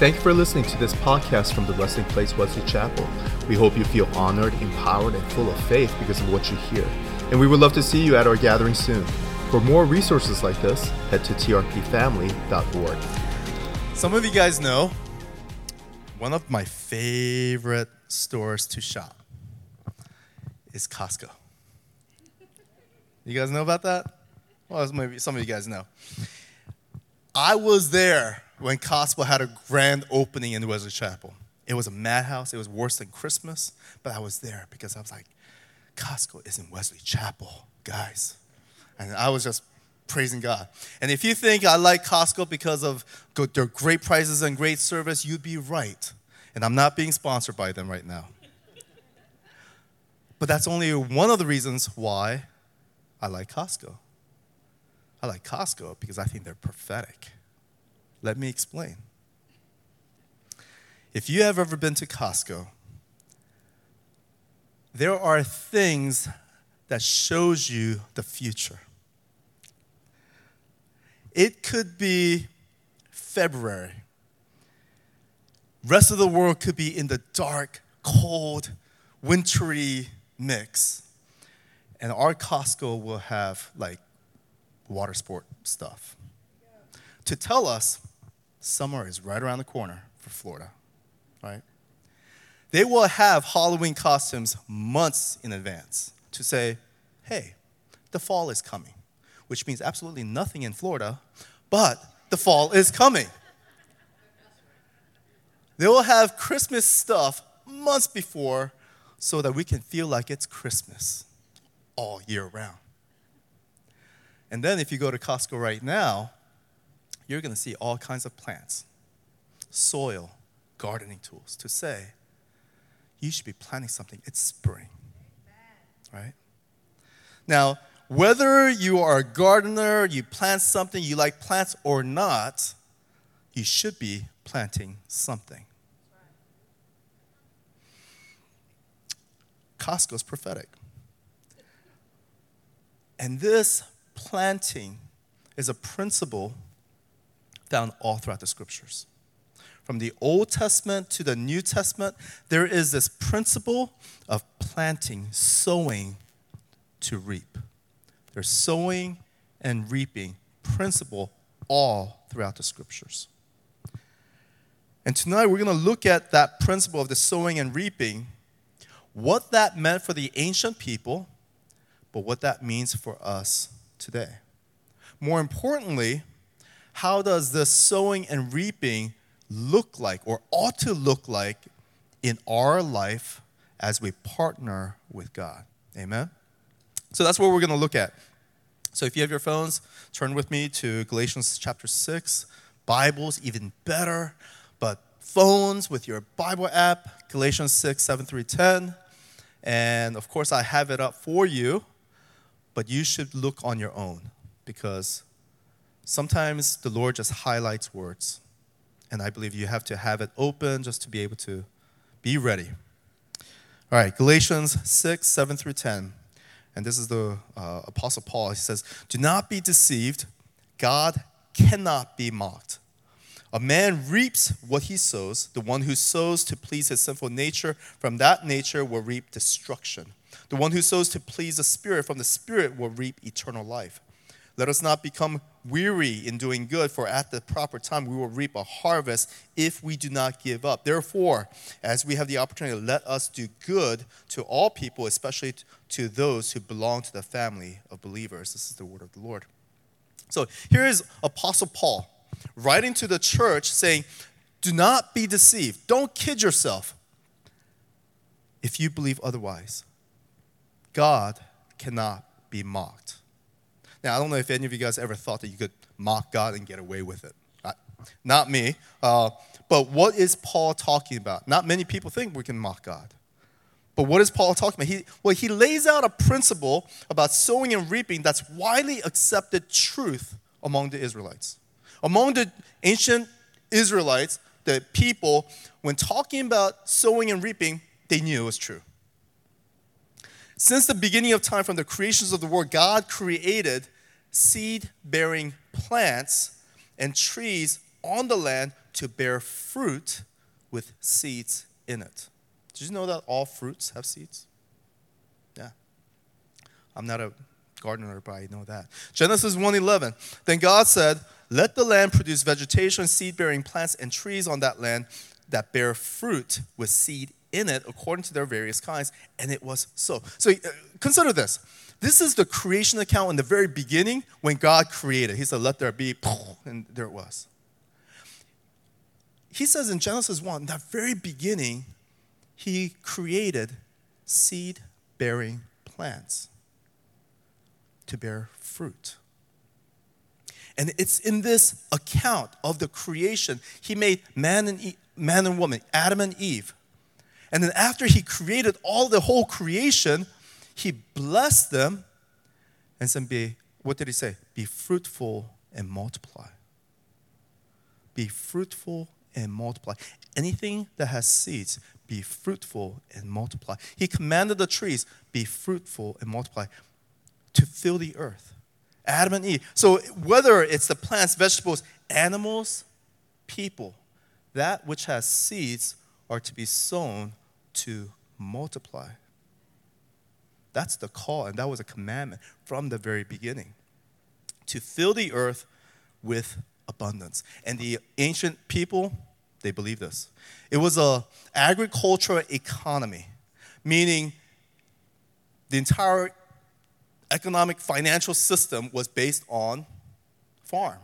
Thank you for listening to this podcast from the Resting Place Wesley Chapel. We hope you feel honored, empowered, and full of faith because of what you hear. And we would love to see you at our gathering soon. For more resources like this, head to trpfamily.org. Some of you guys know one of my favorite stores to shop is Costco. You guys know about that? Well, maybe some of you guys know. I was there when Costco had a grand opening in Wesley Chapel. It was a madhouse. It was worse than Christmas, but I was there because I was like, Costco is in Wesley Chapel, guys. And I was just praising God. And if you think I like Costco because of their great prices and great service, you'd be right. And I'm not being sponsored by them right now. But that's only one of the reasons why I like Costco. I like Costco because I think they're prophetic. Let me explain. If you have ever been to Costco, there are things that shows you the future. It could be February. Rest of the world could be in the dark, cold, wintry mix. And our Costco will have like water sport stuff to tell us summer is right around the corner for Florida, right? They will have Halloween costumes months in advance to say, hey, the fall is coming, which means absolutely nothing in Florida, but the fall is coming. They will have Christmas stuff months before so that we can feel like it's Christmas all year round. And then if you go to Costco right now, you're going to see all kinds of plants, soil, gardening tools to say, you should be planting something. It's spring. Right? Now, whether you are a gardener, you plant something, you like plants or not, you should be planting something. Costco is prophetic. And this planting is a principle found all throughout the scriptures. From the Old Testament to the New Testament, there is this principle of planting, sowing to reap. There's sowing and reaping principle all throughout the scriptures. And tonight we're going to look at that principle of the sowing and reaping, what that meant for the ancient people, but what that means for us today. More importantly, how does the sowing and reaping look like or ought to look like in our life as we partner with God? Amen? So that's what we're going to look at. So if you have your phones, turn with me to Galatians chapter 6. Bibles, even better, but phones with your Bible app, Galatians 6, 7 through 10. And of course, I have it up for you, but you should look on your own because sometimes the Lord just highlights words. And I believe you have to have it open just to be able to be ready. All right, Galatians 6, 7 through 10. And this is the uh, Apostle Paul. He says, Do not be deceived. God cannot be mocked. A man reaps what he sows. The one who sows to please his sinful nature, from that nature will reap destruction. The one who sows to please the Spirit, from the Spirit will reap eternal life. Let us not become weary in doing good, for at the proper time we will reap a harvest if we do not give up. Therefore, as we have the opportunity, let us do good to all people, especially to those who belong to the family of believers. This is the word of the Lord. So here is Apostle Paul writing to the church saying, Do not be deceived. Don't kid yourself if you believe otherwise. God cannot be mocked. Now, I don't know if any of you guys ever thought that you could mock God and get away with it. Not me. Uh, but what is Paul talking about? Not many people think we can mock God. But what is Paul talking about? He, well, he lays out a principle about sowing and reaping that's widely accepted truth among the Israelites. Among the ancient Israelites, the people, when talking about sowing and reaping, they knew it was true. Since the beginning of time, from the creations of the world, God created seed bearing plants and trees on the land to bear fruit with seeds in it. Did you know that all fruits have seeds? Yeah. I'm not a gardener, but I know that. Genesis 1:11. Then God said, "Let the land produce vegetation, seed-bearing plants and trees on that land that bear fruit with seed in it according to their various kinds." And it was so. So uh, consider this. This is the creation account in the very beginning when God created. He said, Let there be, and there it was. He says in Genesis 1, that very beginning, He created seed bearing plants to bear fruit. And it's in this account of the creation, He made man and, e- man and woman, Adam and Eve. And then after He created all the whole creation, he blessed them and said, Be, what did he say? Be fruitful and multiply. Be fruitful and multiply. Anything that has seeds, be fruitful and multiply. He commanded the trees, be fruitful and multiply to fill the earth. Adam and Eve. So whether it's the plants, vegetables, animals, people, that which has seeds are to be sown to multiply. That's the call, and that was a commandment from the very beginning to fill the earth with abundance. And the ancient people, they believed this. It was a agricultural economy, meaning the entire economic financial system was based on farm.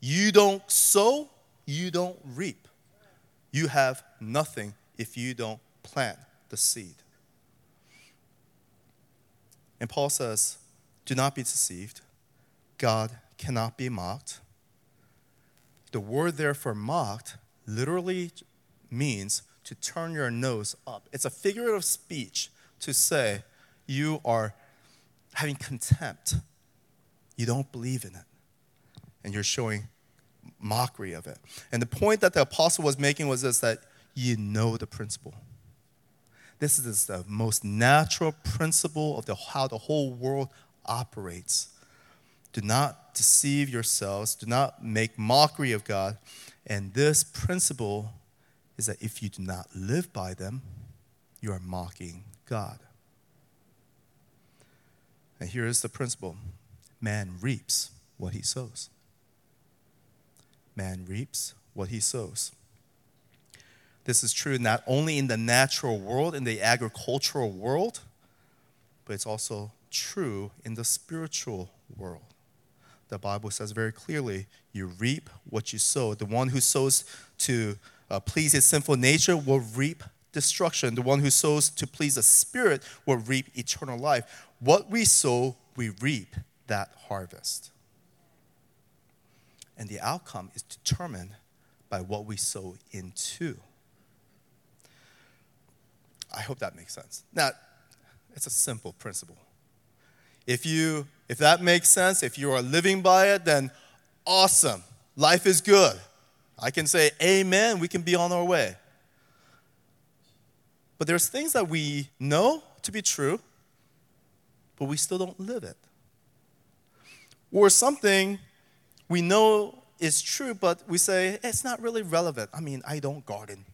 You don't sow, you don't reap. You have nothing if you don't plant the seed. And Paul says, Do not be deceived. God cannot be mocked. The word therefore mocked literally means to turn your nose up. It's a figure of speech to say you are having contempt. You don't believe in it. And you're showing mockery of it. And the point that the apostle was making was this that you know the principle. This is the most natural principle of the, how the whole world operates. Do not deceive yourselves, do not make mockery of God. And this principle is that if you do not live by them, you are mocking God. And here is the principle man reaps what he sows. Man reaps what he sows. This is true not only in the natural world, in the agricultural world, but it's also true in the spiritual world. The Bible says very clearly you reap what you sow. The one who sows to uh, please his sinful nature will reap destruction. The one who sows to please the Spirit will reap eternal life. What we sow, we reap that harvest. And the outcome is determined by what we sow into. I hope that makes sense. Now, it's a simple principle. If you if that makes sense, if you are living by it, then awesome. Life is good. I can say amen, we can be on our way. But there's things that we know to be true, but we still don't live it. Or something we know is true, but we say it's not really relevant. I mean, I don't garden.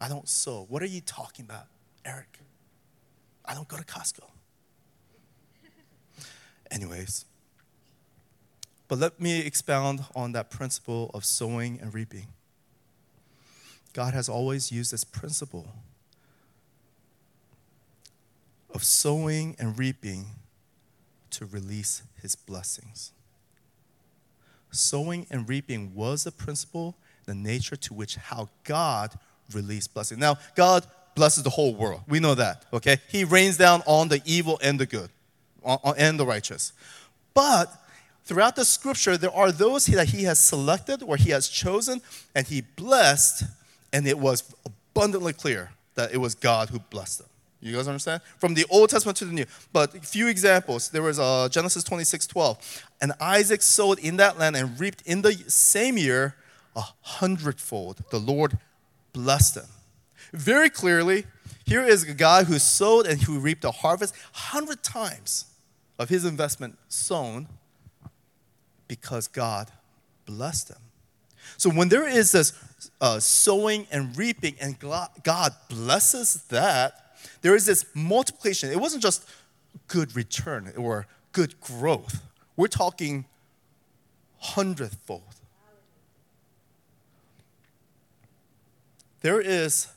I don't sow. What are you talking about? Erik, I don't go to Costco. Anyways, but let me expound on that principle of sowing and reaping. God has always used this principle of sowing and reaping to release his blessings. Sowing and reaping was a principle, the nature to which how God released blessing. Now, God blesses the whole world. We know that, okay? He rains down on the evil and the good, and the righteous. But throughout the scripture, there are those that he has selected or he has chosen and he blessed, and it was abundantly clear that it was God who blessed them. You guys understand? From the Old Testament to the New. But a few examples. There was uh, Genesis 26 12. And Isaac sowed in that land and reaped in the same year a hundredfold. The Lord blessed him. Very clearly, here is a guy who sowed and who reaped a harvest hundred times of his investment sown because God blessed him. So when there is this uh, sowing and reaping, and God blesses that, there is this multiplication. It wasn't just good return or good growth. We're talking hundredfold. There is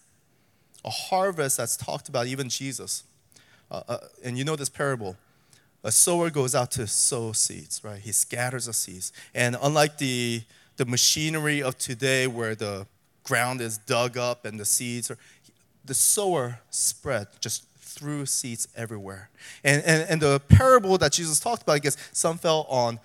a harvest that's talked about, even Jesus. Uh, uh, and you know this parable. A sower goes out to sow seeds, right? He scatters the seeds. And unlike the, the machinery of today where the ground is dug up and the seeds are, the sower spread just threw seeds everywhere. And, and, and the parable that Jesus talked about, I guess some fell on,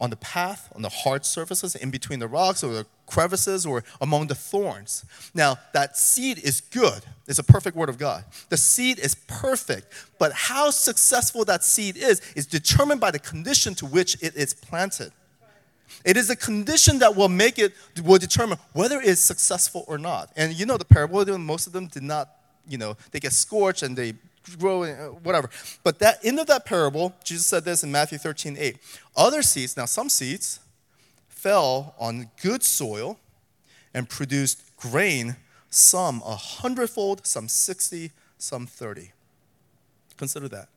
on the path, on the hard surfaces, in between the rocks or the crevices or among the thorns. Now, that seed is good. It's a perfect word of God. The seed is perfect, but how successful that seed is is determined by the condition to which it is planted. It is a condition that will make it, will determine whether it is successful or not. And you know the parable, most of them did not, you know, they get scorched and they grow, uh, whatever. But that end of that parable, Jesus said this in Matthew 13, 8. Other seeds, now some seeds fell on good soil and produced grain, some a hundredfold, some 60, some 30. Consider that.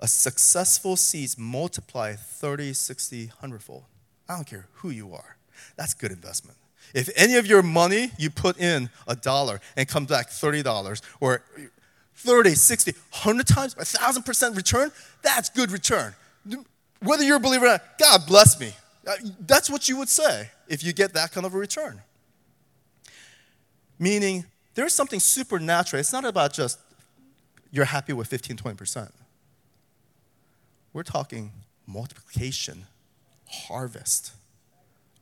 A successful seeds multiply 30, 60, 100 fold. I don't care who you are. That's good investment. If any of your money you put in a dollar and comes back $30 or 30, 60, 100 times, 1,000% return, that's good return. Whether you're a believer or not, God bless me. Uh, that's what you would say if you get that kind of a return. Meaning, there's something supernatural. It's not about just you're happy with 15, 20%. We're talking multiplication, harvest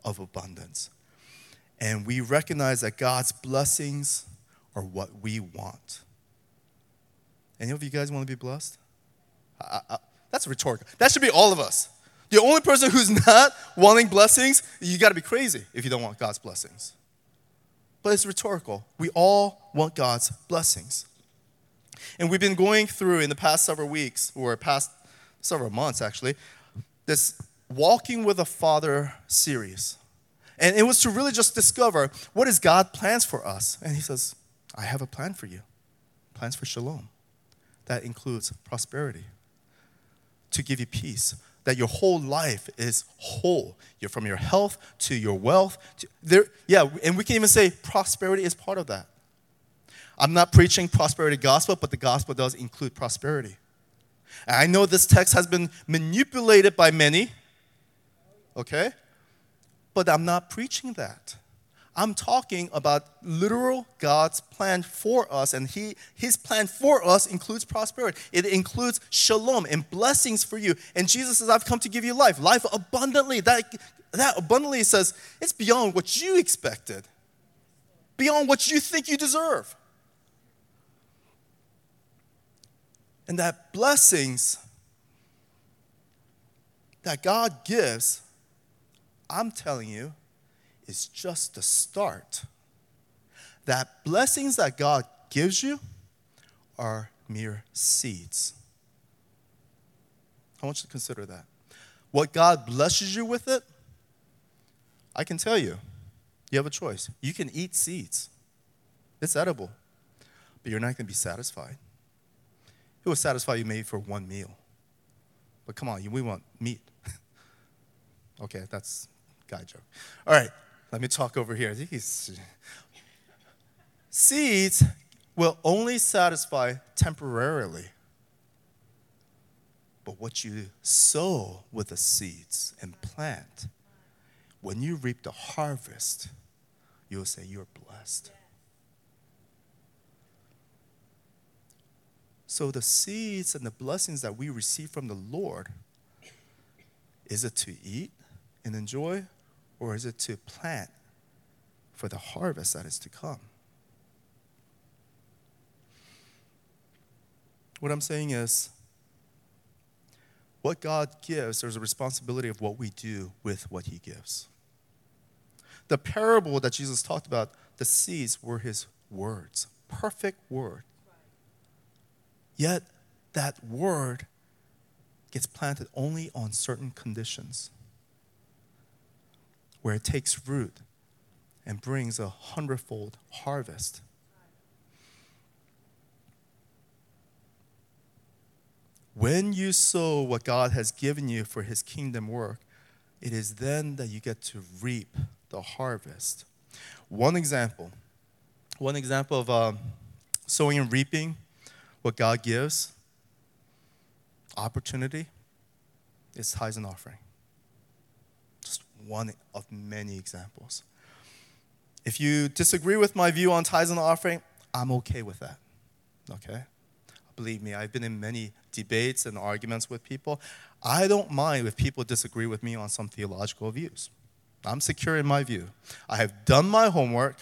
of abundance. And we recognize that God's blessings are what we want. Any of you guys want to be blessed? I, I, that's rhetorical. That should be all of us. The only person who's not wanting blessings, you got to be crazy if you don't want God's blessings. But it's rhetorical. We all want God's blessings. And we've been going through in the past several weeks, or past several months actually, this Walking with a Father series. And it was to really just discover what is God plans for us. And he says, I have a plan for you. Plans for shalom that includes prosperity, to give you peace, that your whole life is whole. You're from your health to your wealth. To, there, yeah, and we can even say prosperity is part of that. I'm not preaching prosperity gospel, but the gospel does include prosperity. And I know this text has been manipulated by many, okay? But I'm not preaching that. I'm talking about literal God's plan for us, and he, His plan for us includes prosperity. It includes shalom and blessings for you. And Jesus says, I've come to give you life, life abundantly. That, that abundantly says it's beyond what you expected, beyond what you think you deserve. And that blessings that God gives, I'm telling you, is just the start. That blessings that God gives you are mere seeds. I want you to consider that. What God blesses you with it, I can tell you, you have a choice. You can eat seeds, it's edible, but you're not going to be satisfied. It will satisfy you maybe for one meal. But come on, we want meat. okay, that's guy joke. All right, let me talk over here. Seeds will only satisfy temporarily. But what you sow with the seeds and plant, when you reap the harvest, you'll say you're blessed. So the seeds and the blessings that we receive from the Lord, is it to eat and enjoy or is it to plant for the harvest that is to come? What I'm saying is, what God gives, there's a responsibility of what we do with what He gives. The parable that Jesus talked about, the seeds were His words, perfect word. Yet, that word gets planted only on certain conditions where it takes root and brings a hundredfold harvest. When you sow what God has given you for his kingdom work, it is then that you get to reap the harvest. One example, one example of um, sowing and reaping what God gives, opportunity, is tithes and offering. One of many examples. If you disagree with my view on tithes and offering, I'm okay with that. Okay? Believe me, I've been in many debates and arguments with people. I don't mind if people disagree with me on some theological views. I'm secure in my view. I have done my homework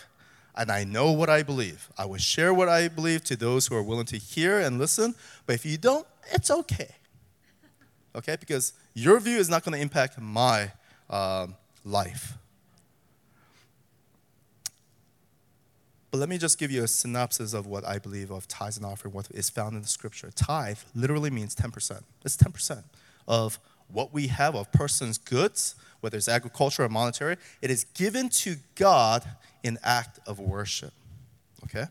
and I know what I believe. I will share what I believe to those who are willing to hear and listen, but if you don't, it's okay. Okay? Because your view is not going to impact my uh, life. But let me just give you a synopsis of what I believe of tithes and offering, what is found in the scripture. Tithe literally means 10%. It's 10% of what we have of person's goods, whether it's agriculture or monetary. It is given to God in act of worship. Okay?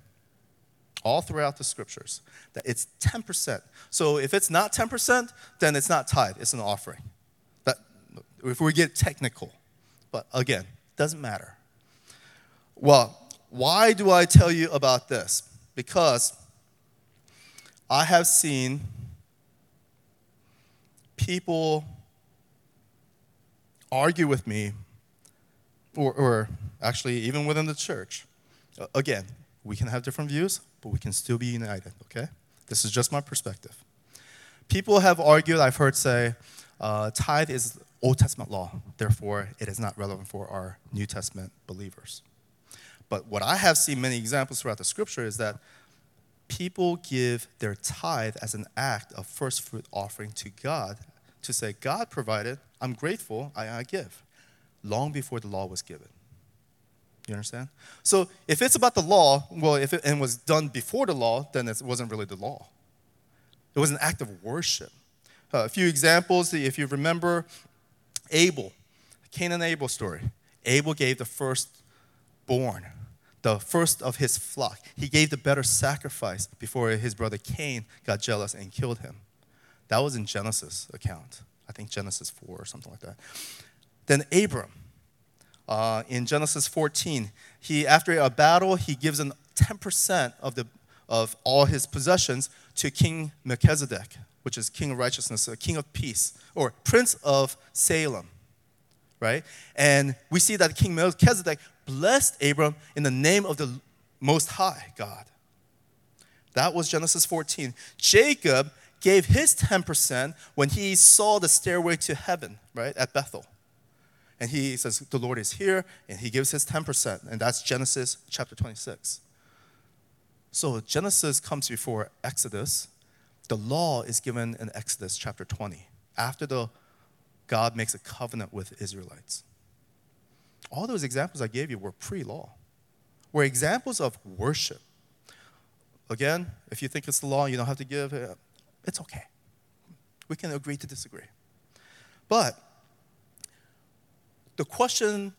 All throughout the scriptures. That it's 10%. So if it's not 10%, then it's not tithe, it's an offering. If we get technical. But again, doesn't matter. Well, why do I tell you about this? Because I have seen people argue with me, or, or actually, even within the church. Again, we can have different views, but we can still be united, okay? This is just my perspective. People have argued, I've heard say, uh, tithe is Old Testament law, therefore, it is not relevant for our New Testament believers. But what I have seen many examples throughout the scripture is that people give their tithe as an act of first fruit offering to God to say, God provided, I'm grateful, I, I give, long before the law was given. You understand? So if it's about the law, well, if it and was done before the law, then it wasn't really the law. It was an act of worship. Uh, a few examples, if you remember Abel, Cain and Abel story. Abel gave the firstborn the first of his flock. He gave the better sacrifice before his brother Cain got jealous and killed him. That was in Genesis account. I think Genesis 4 or something like that. Then Abram, uh, in Genesis 14, he after a battle, he gives an 10% of, the, of all his possessions to King Melchizedek, which is king of righteousness, a king of peace, or prince of Salem right? And we see that King Melchizedek blessed Abram in the name of the Most High God. That was Genesis 14. Jacob gave his 10% when he saw the stairway to heaven, right, at Bethel. And he says, The Lord is here, and he gives his 10%. And that's Genesis chapter 26. So Genesis comes before Exodus. The law is given in Exodus chapter 20, after the God makes a covenant with Israelites. All those examples I gave you were pre law, were examples of worship. Again, if you think it's the law, you don't have to give, uh, it's okay. We can agree to disagree. But the question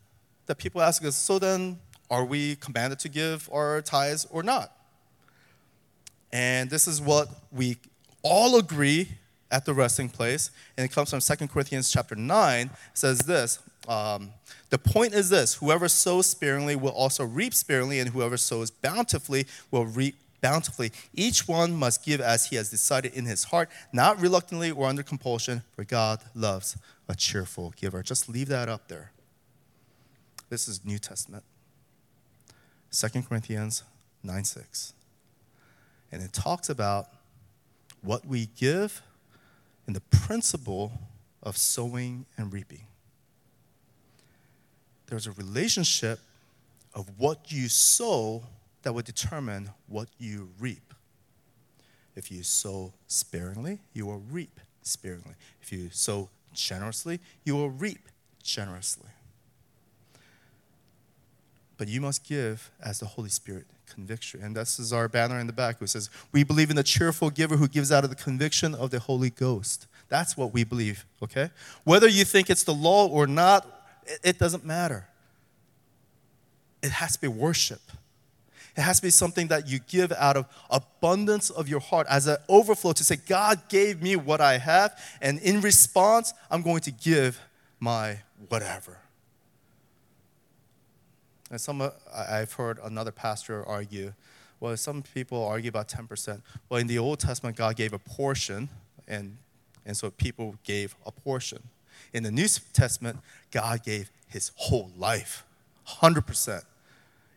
that people ask is so then, are we commanded to give our tithes or not? And this is what we all agree at the resting place, and it comes from 2 Corinthians chapter 9, says this. Um, the point is this whoever sows sparingly will also reap sparingly, and whoever sows bountifully will reap bountifully. Each one must give as he has decided in his heart, not reluctantly or under compulsion, for God loves a cheerful giver. Just leave that up there. This is New Testament. 2 Corinthians 9 6. And it talks about what we give and the principle of sowing and reaping. There's a relationship of what you sow that will determine what you reap. If you sow sparingly, you will reap sparingly. If you sow generously, you will reap generously. But you must give as the Holy Spirit conviction. And this is our banner in the back who says, We believe in the cheerful giver who gives out of the conviction of the Holy Ghost. That's what we believe, okay? Whether you think it's the law or not, It, doesn't matter. It has to be worship. It has to be something that you give out of abundance of your heart as an overflow to say, God gave me what I have, and in response, I'm going to give my whatever. And some, uh, I've heard another pastor argue, well, some people argue about 10%. Well, in the Old Testament, God gave a portion, and, and so people gave a portion. In the New Testament, God gave his whole life, 100%.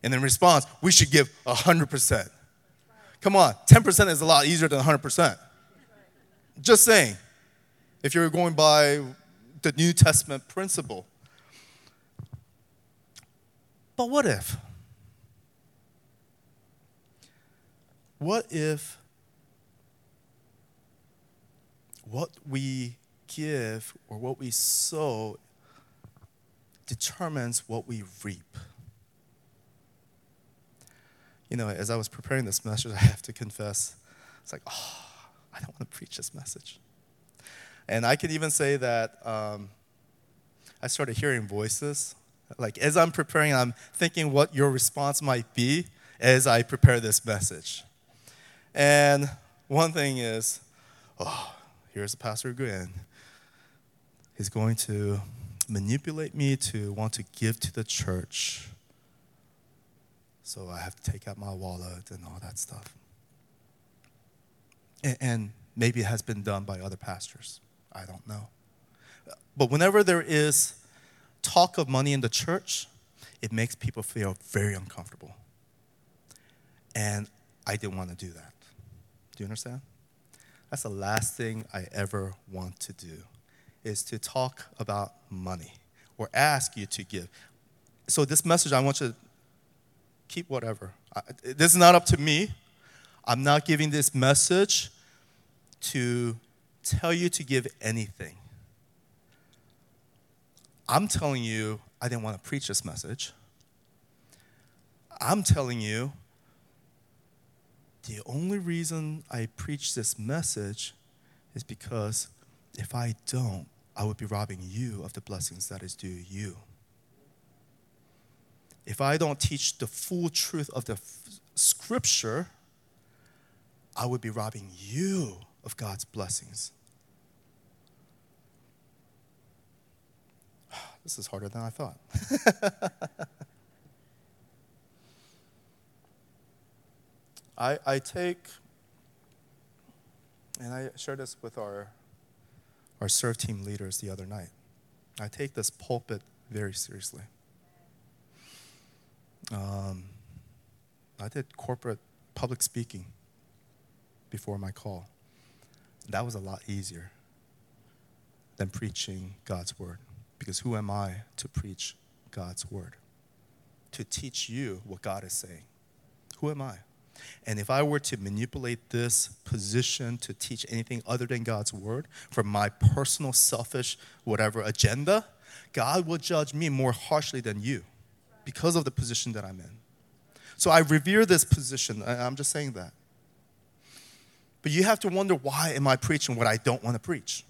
And in response, we should give 100%. Come on, 10% is a lot easier than 100%. Just saying, if you're going by the New Testament principle. But what if? What if what we give or what we sow determines what we reap? You know, as I was preparing this message, I have to confess, it's like, oh, I don't want to preach this message. And I can even say that um, I started hearing voices. Like, as I'm preparing, I'm thinking what your response might be as I prepare this message. And one thing is, oh, here's pastor again. He's going to manipulate me to want to give to the church. So I have to take out my wallet and all that stuff. And maybe it has been done by other pastors. I don't know. But whenever there is talk of money in the church, it makes people feel very uncomfortable. And I didn't want to do that. Do you understand? That's the last thing I ever want to do is to talk about money or ask you to give. So this message I want you to keep whatever. this is not up to me. I'm not giving this message to tell you to give anything. I'm telling you, I didn't want to preach this message. I'm telling you, the only reason I preach this message is because if I don't, I would be robbing you of the blessings that is due you. If I don't teach the full truth of the f- scripture, I would be robbing you of God's blessings. This is harder than I thought. I, I take, and I shared this with our, our serve team leaders the other night. I take this pulpit very seriously. Um, I did corporate public speaking before my call. That was a lot easier than preaching God's word. Because who am I to preach God's word? To teach you what God is saying. Who am I? And if I were to manipulate this position to teach anything other than God's word for my personal, selfish, whatever agenda, God will judge me more harshly than you because of the position that I'm in. So I revere this position. I'm just saying that. But you have to wonder why am I preaching what I don't want to preach?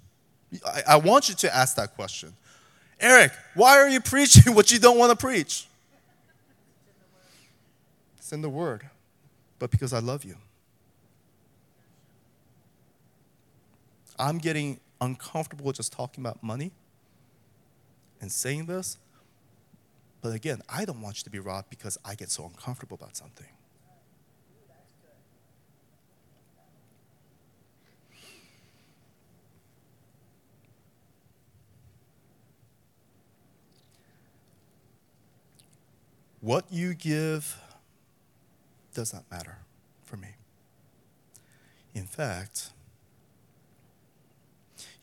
I, I want you to ask that question. Erik, why are you preaching what you don't want to preach? It's in the Word, but because I love you. I'm getting uncomfortable just talking about money and saying this. But again, I don't want you to be robbed because I get so uncomfortable about something. What you give does not matter for me. In fact,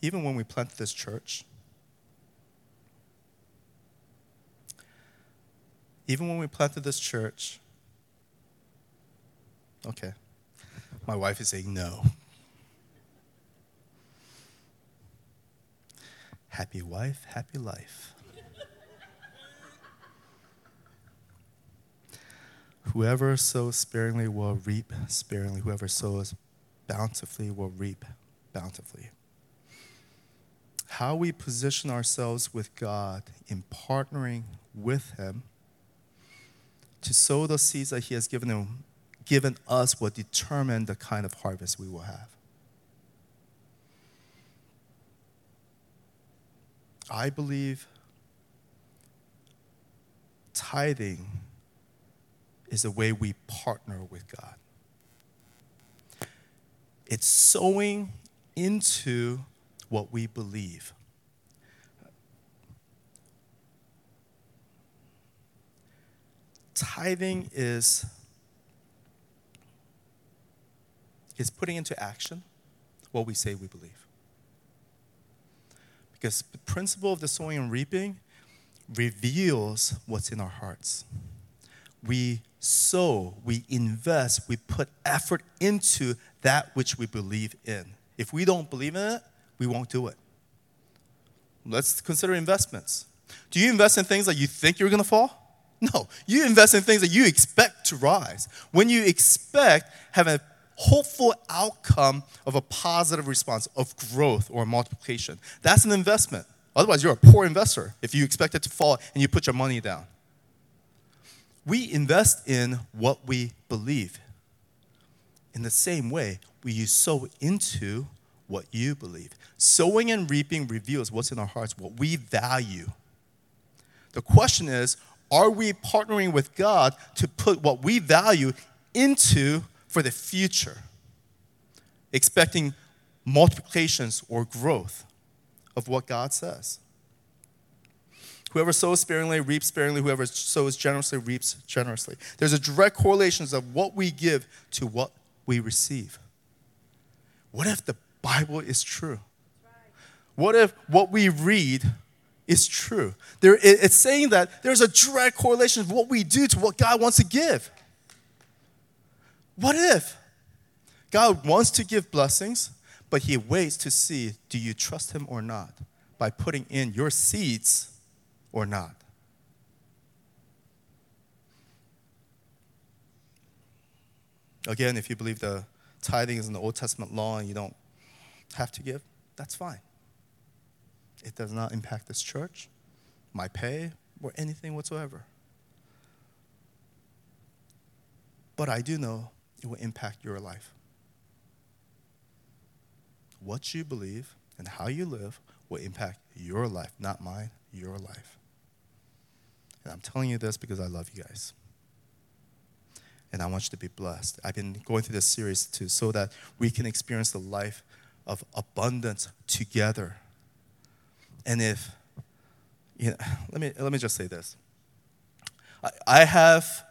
even when we planted this church, even when we planted this church, okay, my wife is saying no. Happy wife, happy life. Whoever sows sparingly will reap sparingly. Whoever sows bountifully will reap bountifully. how we position ourselves with God in partnering with Him to sow the seeds that He has given, him, given us will determine the kind of harvest we will have. I believe tithing is the way we partner with God. It's sowing into what we believe. Tithing is, is putting into action what we say we believe. Because the principle of the sowing and reaping reveals what's in our hearts. We sow, we invest, we put effort into that which we believe in. If we don't believe in it, we won't do it. Let's consider investments. Do you invest in things that you think you're going to fall? No, you invest in things that you expect to rise. When you expect, have a hopeful outcome of a positive response of growth or multiplication. That's an investment. Otherwise, you're a poor investor if you expect it to fall and you put your money down. We invest in what we believe. In the same way, we sow into what you believe. Sowing and reaping reveals what's in our hearts, what we value. The question is are we partnering with God to put what we value into for the future, expecting multiplications or growth of what God says. Whoever sows sparingly reaps sparingly. Whoever sows generously reaps generously. There's a direct correlation of what we give to what we receive. What if the Bible is true? What if what we read is true? There, it's saying that there's a direct correlation of what we do to what God wants to give. What if God wants to give blessings, but He waits to see do you trust Him or not by putting in your seeds or not? Again, if you believe the tithing is in the Old Testament law and you don't have to give, that's fine. It does not impact this church, my pay, or anything whatsoever. But I do know it will impact your life. What you believe and how you live will impact your life, not mine, your life. And I'm telling you this because I love you guys. And I want you to be blessed. I've been going through this series too so that we can experience the life of abundance together. And if, you know, let me, let me just say this. I, I have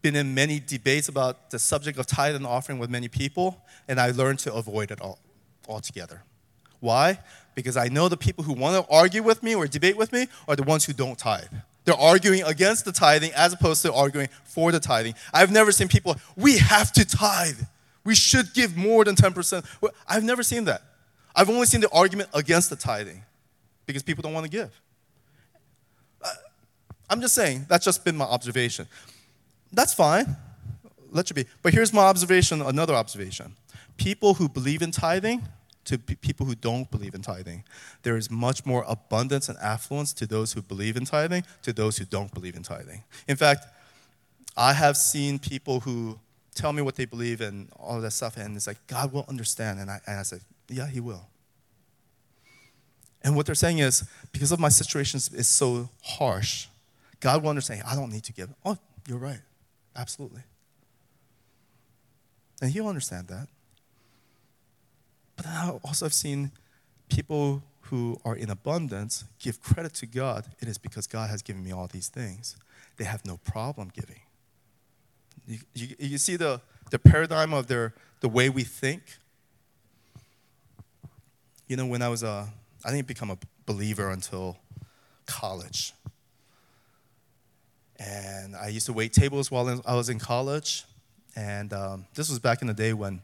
been in many debates about the subject of tithe and offering with many people, and I learned to avoid it all altogether. Why? Because I know the people who want to argue with me or debate with me are the ones who don't tithe. They're arguing against the tithing as opposed to arguing for the tithing. I've never seen people, we have to tithe. We should give more than 10%. I've never seen that. I've only seen the argument against the tithing because people don't want to give. Uh, I'm just saying, that's just been my observation. That's fine. Let you be. But here's my observation, another observation. People who believe in tithing to people who don't believe in tithing. There is much more abundance and affluence to those who believe in tithing to those who don't believe in tithing. In fact, I have seen people who tell me what they believe and all that stuff, and it's like, God will understand. And I, and I said, Yeah, He will. And what they're saying is, because of my situation is so harsh, God will understand. I don't need to give. Oh, you're right. Absolutely. And He'll understand that. But I also have seen people who are in abundance give credit to God. It is because God has given me all these things. They have no problem giving. You, you, you see the, the paradigm of their, the way we think? You know, when I was a, I didn't become a believer until college. And I used to wait tables while I was in college. And um, this was back in the day when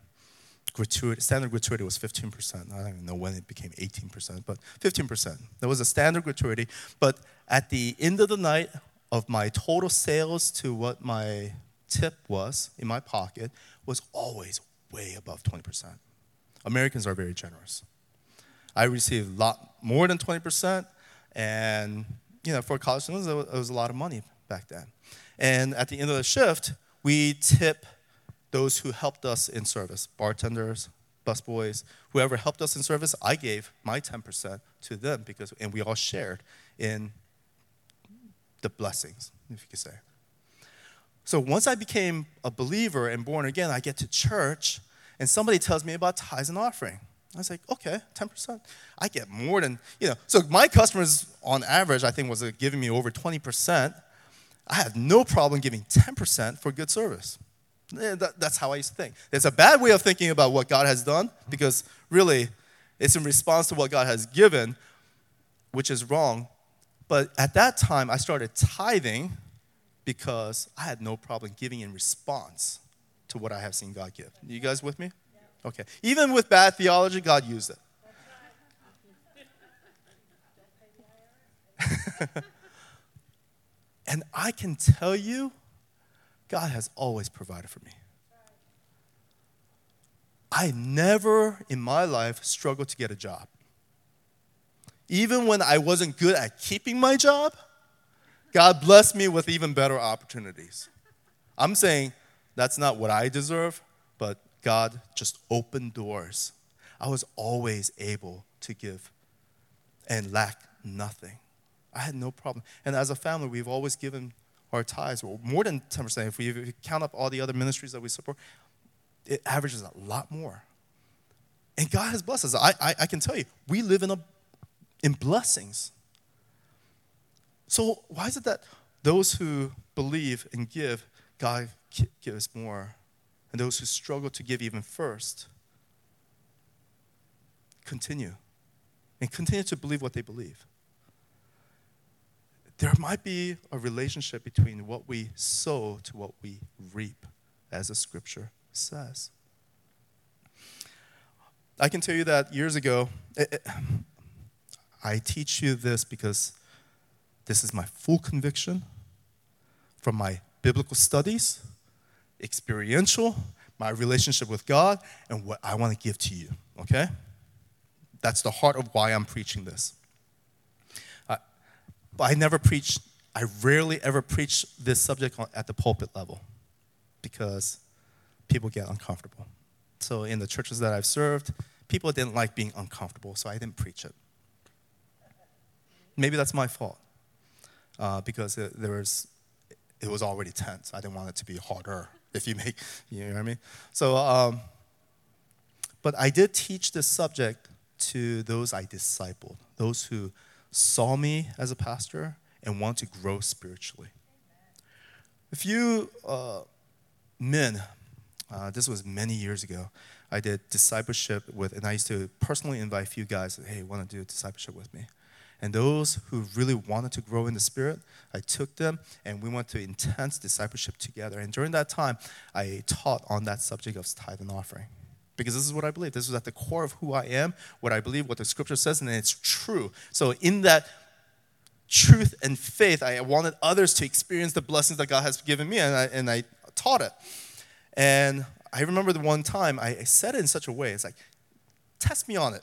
gratuity, standard gratuity was 15%. I don't even know when it became 18%, but 15%. There was a standard gratuity. But at the end of the night of my total sales to what my tip was in my pocket was always way above 20%. Americans are very generous. I received a lot more than 20%. And, you know, for college students, it was a lot of money back then. And at the end of the shift, we tip those who helped us in service bartenders, busboys, whoever helped us in service. I gave my 10% to them because, and we all shared in the blessings, if you could say. So once I became a believer and born again, I get to church and somebody tells me about tithes and offering. I was like, okay, 10%. I get more than, you know. So my customers, on average, I think was giving me over 20%. I have no problem giving 10% for good service. Yeah, that, that's how I used to think. It's a bad way of thinking about what God has done because really it's in response to what God has given, which is wrong. But at that time, I started tithing because I had no problem giving in response to what I have seen God give. You guys with me? Okay. Even with bad theology, God used it. and I can tell you, God has always provided for me. I never in my life struggled to get a job. Even when I wasn't good at keeping my job, God blessed me with even better opportunities. I'm saying that's not what I deserve, but God just opened doors. I was always able to give and lack nothing. I had no problem. And as a family, we've always given our tithes, well, more than 10%. If we, if we count up all the other ministries that we support, it averages a lot more. And God has blessed us. I, I, I can tell you, we live in, a, in blessings. So, why is it that those who believe and give, God gives more? And those who struggle to give even first, continue and continue to believe what they believe. There might be a relationship between what we sow to what we reap, as the scripture says. I can tell you that years ago, it, it, I teach you this because this is my full conviction from my biblical studies, experiential, my relationship with God, and what I want to give to you, okay? That's the heart of why I'm preaching this. But I never preach, I rarely ever preach this subject at the pulpit level because people get uncomfortable. So in the churches that I've served, people didn't like being uncomfortable, so I didn't preach it. Maybe that's my fault uh, because it, there was, it was already tense. I didn't want it to be harder, if you make, you know what I mean? So, um, but I did teach this subject to those I discipled, those who saw me as a pastor and want to grow spiritually. A few uh, men, uh, this was many years ago, I did discipleship with, and I used to personally invite a few guys, hey, want to do discipleship with me? And those who really wanted to grow in the Spirit, I took them and we went to intense discipleship together. And during that time, I taught on that subject of tithe and offering. Because this is what I believe. This is at the core of who I am, what I believe, what the scripture says, and it's true. So, in that truth and faith, I wanted others to experience the blessings that God has given me, and I, and I taught it. And I remember the one time I said it in such a way it's like, test me on it.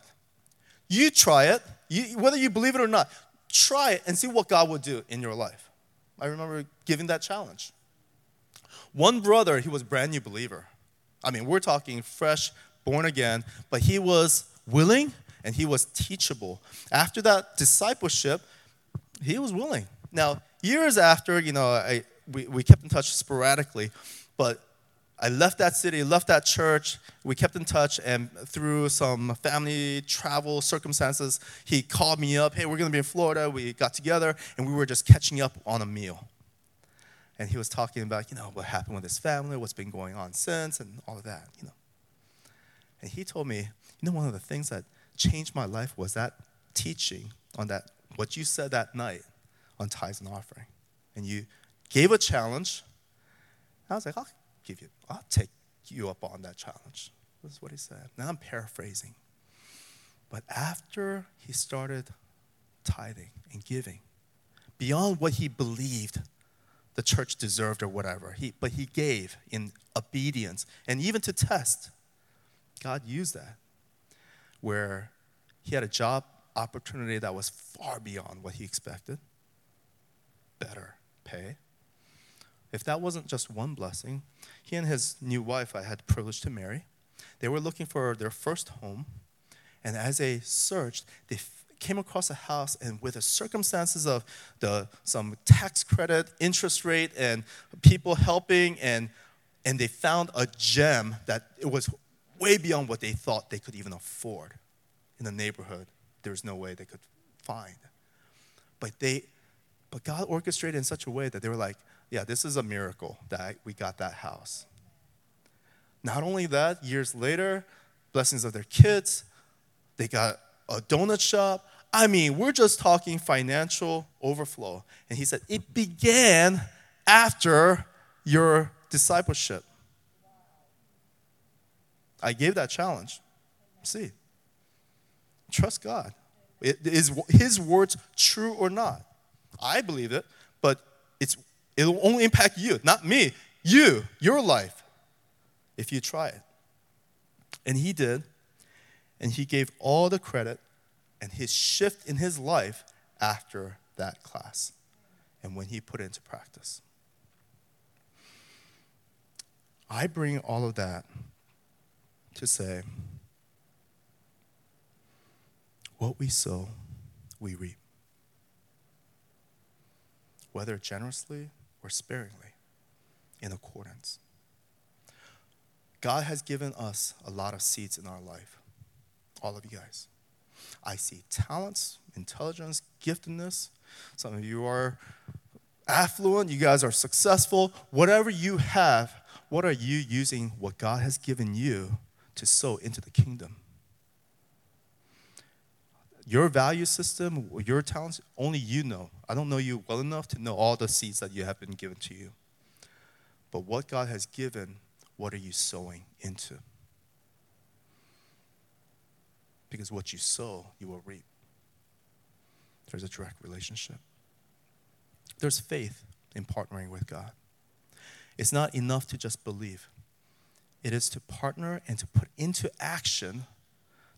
You try it, you, whether you believe it or not, try it and see what God will do in your life. I remember giving that challenge. One brother, he was brand new believer. I mean, we're talking fresh, born again, but he was willing and he was teachable. After that discipleship, he was willing. Now, years after, you know, I, we, we kept in touch sporadically, but I left that city, left that church. We kept in touch, and through some family travel circumstances, he called me up. Hey, we're going to be in Florida. We got together, and we were just catching up on a meal. And he was talking about, you know, what happened with his family, what's been going on since, and all of that, you know. And he told me, you know, one of the things that changed my life was that teaching on that, what you said that night on tithes and offering. And you gave a challenge. I was like, oh, give you, I'll take you up on that challenge. This is what he said. Now I'm paraphrasing. But after he started tithing and giving, beyond what he believed the church deserved or whatever, he, but he gave in obedience and even to test, God used that where he had a job opportunity that was far beyond what he expected. Better pay. If that wasn't just one blessing, he and his new wife I had the privilege to marry, they were looking for their first home. And as they searched, they came across a house, and with the circumstances of the some tax credit, interest rate, and people helping, and and they found a gem that it was way beyond what they thought they could even afford in the neighborhood. There's no way they could find. But they, but God orchestrated in such a way that they were like, yeah, this is a miracle that we got that house. Not only that, years later, blessings of their kids, they got a donut shop. I mean, we're just talking financial overflow. And he said, it began after your discipleship. I gave that challenge. See, trust God. Is His words true or not? I believe it, but it's, it'll only impact you, not me. You, your life, if you try it. And he did, and he gave all the credit and his shift in his life after that class and when he put it into practice. I bring all of that to say what we sow, we reap. Whether generously or sparingly, in accordance. God has given us a lot of seeds in our life, all of you guys. I see talents, intelligence, giftedness. Some of you are affluent, you guys are successful. Whatever you have, what are you using what God has given you to sow into the kingdom? Your value system, your talents, only you know. I don't know you well enough to know all the seeds that you have been given to you. But what God has given, what are you sowing into? Because what you sow, you will reap. There's a direct relationship. There's faith in partnering with God. It's not enough to just believe, it is to partner and to put into action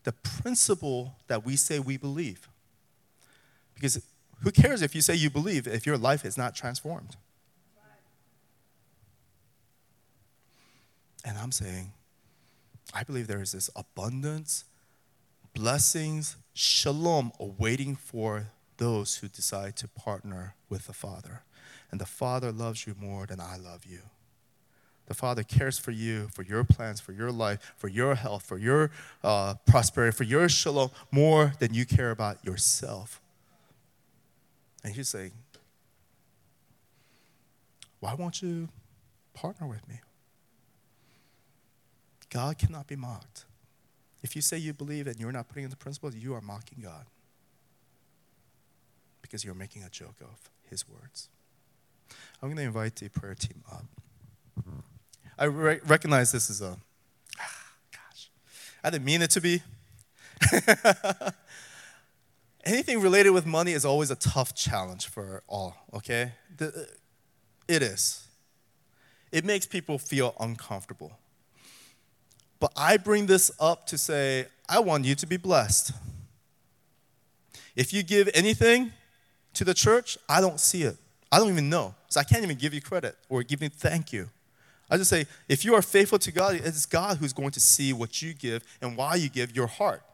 the principle that we say we believe. Because who cares if you say you believe if your life is not transformed? And I'm saying, I believe there is this abundance, blessings, shalom awaiting for those who decide to partner with the Father and the Father loves you more than I love you. The Father cares for you, for your plans, for your life, for your health, for your uh, prosperity, for your shalom more than you care about yourself. And He's saying, Why won't you partner with me? God cannot be mocked. If you say you believe and you're not putting into principles, you are mocking God because you're making a joke of His words. I'm going to invite the prayer team up. I re- recognize this is a, ah, gosh, I didn't mean it to be. Anything related with money is always a tough challenge for all, okay? The, it is. It makes people feel uncomfortable. But I bring this up to say, I want you to be blessed. If you give anything to the church, I don't see it. I don't even know. So I can't even give you credit or give you thank you. I just say, if you are faithful to God, it's God who's going to see what you give and why you give your heart.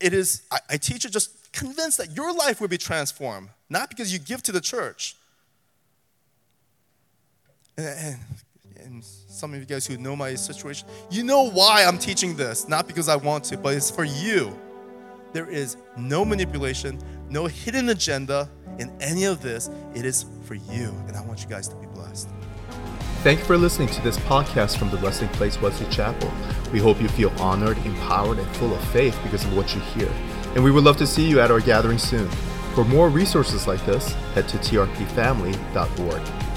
It is, I, I teach you just convinced that your life will be transformed, not because you give to the church. And, and, and some of you guys who know my situation, you know why I'm teaching this, not because I want to, but it's for you. There is no manipulation, no hidden agenda in any of this. It is for you, and I want you guys to be blessed. Thank you for listening to this podcast from the Resting Place Wesley Chapel. We hope you feel honored, empowered, and full of faith because of what you hear. And we would love to see you at our gathering soon. For more resources like this, head to trpfamily.org.